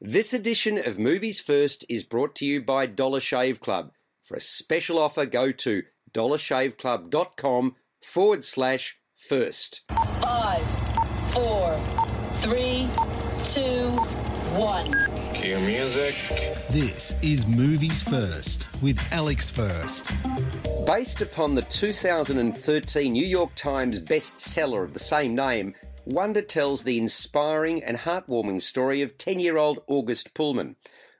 This edition of Movies First is brought to you by Dollar Shave Club. For a special offer, go to dollarshaveclub.com forward slash first. Five, four, three, two, one. Cue music. This is Movies First with Alex First. Based upon the 2013 New York Times bestseller of the same name, Wonder tells the inspiring and heartwarming story of 10 year old August Pullman.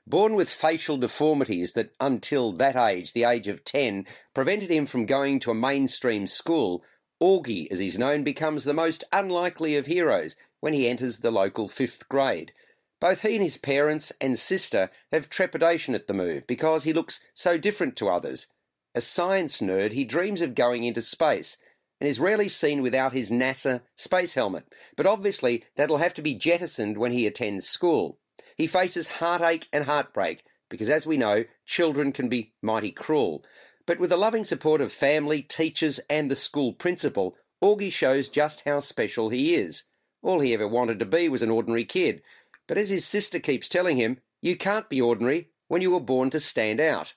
Born with facial deformities that, until that age, the age of 10, prevented him from going to a mainstream school, Augie, as he's known, becomes the most unlikely of heroes when he enters the local fifth grade. Both he and his parents and sister have trepidation at the move because he looks so different to others. A science nerd, he dreams of going into space and is rarely seen without his NASA space helmet. But obviously, that'll have to be jettisoned when he attends school. He faces heartache and heartbreak because, as we know, children can be mighty cruel. But with the loving support of family, teachers, and the school principal, Augie shows just how special he is. All he ever wanted to be was an ordinary kid. But as his sister keeps telling him, you can't be ordinary when you were born to stand out.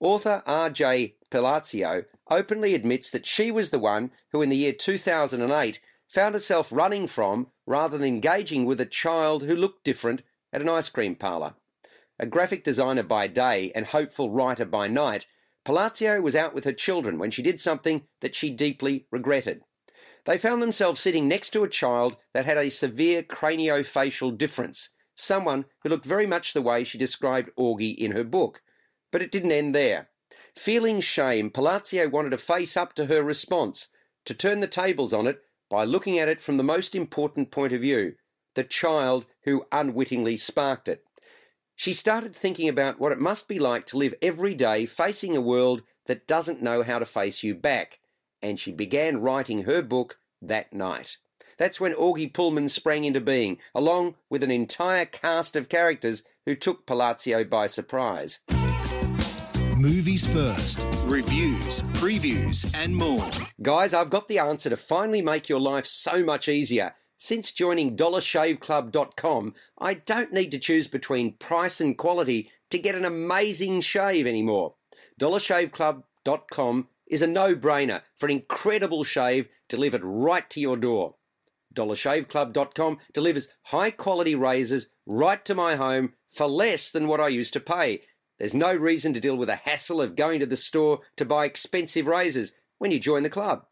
Author R.J. Palacio openly admits that she was the one who, in the year 2008, found herself running from rather than engaging with a child who looked different at an ice cream parlour. A graphic designer by day and hopeful writer by night, Palacio was out with her children when she did something that she deeply regretted. They found themselves sitting next to a child that had a severe craniofacial difference, someone who looked very much the way she described Augie in her book. But it didn't end there. Feeling shame, Palacio wanted to face up to her response, to turn the tables on it by looking at it from the most important point of view the child who unwittingly sparked it. She started thinking about what it must be like to live every day facing a world that doesn't know how to face you back, and she began writing her book that night. That's when Augie Pullman sprang into being, along with an entire cast of characters who took Palacio by surprise. Movies First, reviews, previews, and more. Guys, I've got the answer to finally make your life so much easier. Since joining dollarshaveclub.com, I don't need to choose between price and quality to get an amazing shave anymore. Dollarshaveclub.com is a no brainer for an incredible shave delivered right to your door. DollarShaveClub.com delivers high quality razors right to my home for less than what I used to pay. There's no reason to deal with the hassle of going to the store to buy expensive razors when you join the club.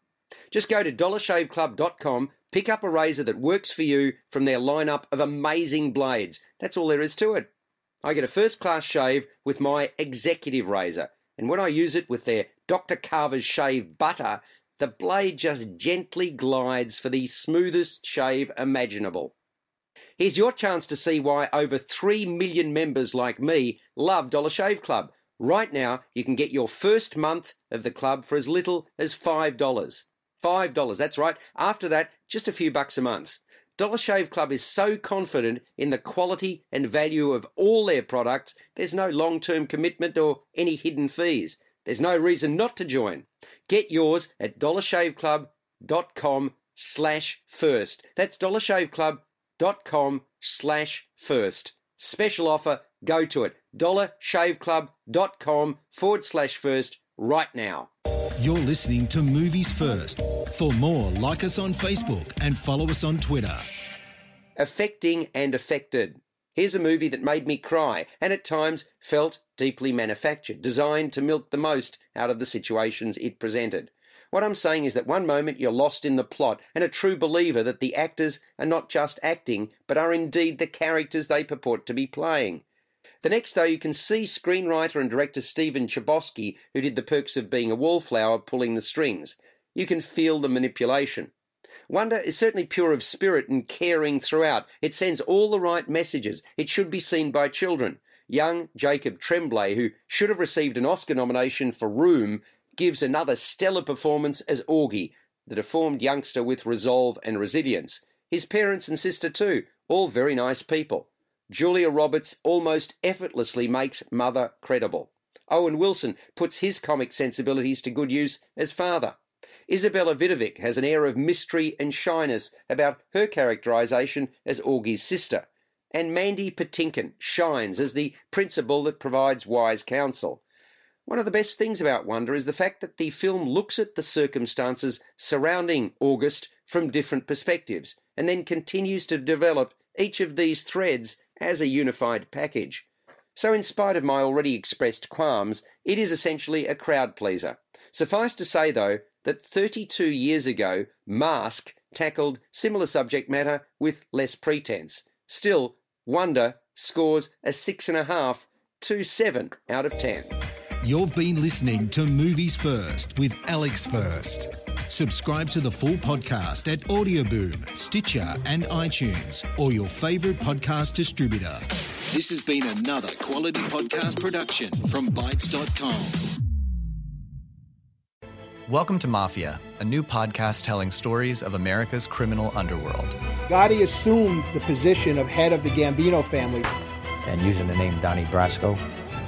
Just go to dollarshaveclub.com, pick up a razor that works for you from their lineup of amazing blades. That's all there is to it. I get a first class shave with my executive razor, and when I use it with their Dr. Carver's shave butter, the blade just gently glides for the smoothest shave imaginable. Here's your chance to see why over 3 million members like me love Dollar Shave Club. Right now, you can get your first month of the club for as little as $5. $5, that's right. After that, just a few bucks a month. Dollar Shave Club is so confident in the quality and value of all their products, there's no long term commitment or any hidden fees. There's no reason not to join. Get yours at dollarshaveclub.com slash first. That's dollarshaveclub.com slash first. Special offer, go to it. dollarshaveclub.com forward slash first right now. You're listening to Movies First. For more, like us on Facebook and follow us on Twitter. Affecting and affected. Here's a movie that made me cry and at times felt deeply manufactured, designed to milk the most out of the situations it presented. What I'm saying is that one moment you're lost in the plot and a true believer that the actors are not just acting, but are indeed the characters they purport to be playing. The next, though, you can see screenwriter and director Stephen Chbosky, who did The Perks of Being a Wallflower, pulling the strings. You can feel the manipulation. Wonder is certainly pure of spirit and caring throughout. It sends all the right messages. It should be seen by children. Young Jacob Tremblay, who should have received an Oscar nomination for Room, gives another stellar performance as Augie, the deformed youngster with resolve and resilience. His parents and sister, too, all very nice people. Julia Roberts almost effortlessly makes Mother credible. Owen Wilson puts his comic sensibilities to good use as father. Izabela Vidovic has an air of mystery and shyness about her characterization as Augie's sister. And Mandy Patinkin shines as the principal that provides wise counsel. One of the best things about Wonder is the fact that the film looks at the circumstances surrounding August from different perspectives and then continues to develop each of these threads as a unified package. So, in spite of my already expressed qualms, it is essentially a crowd pleaser. Suffice to say, though, that 32 years ago, Mask tackled similar subject matter with less pretense. Still, Wonder scores a 6.5 to 7 out of 10. You've been listening to Movies First with Alex First. Subscribe to the full podcast at Audioboom, Stitcher, and iTunes, or your favourite podcast distributor. This has been another quality podcast production from Bytes.com. Welcome to Mafia, a new podcast telling stories of America's criminal underworld. Gotti assumed the position of head of the Gambino family. And using the name Donnie Brasco,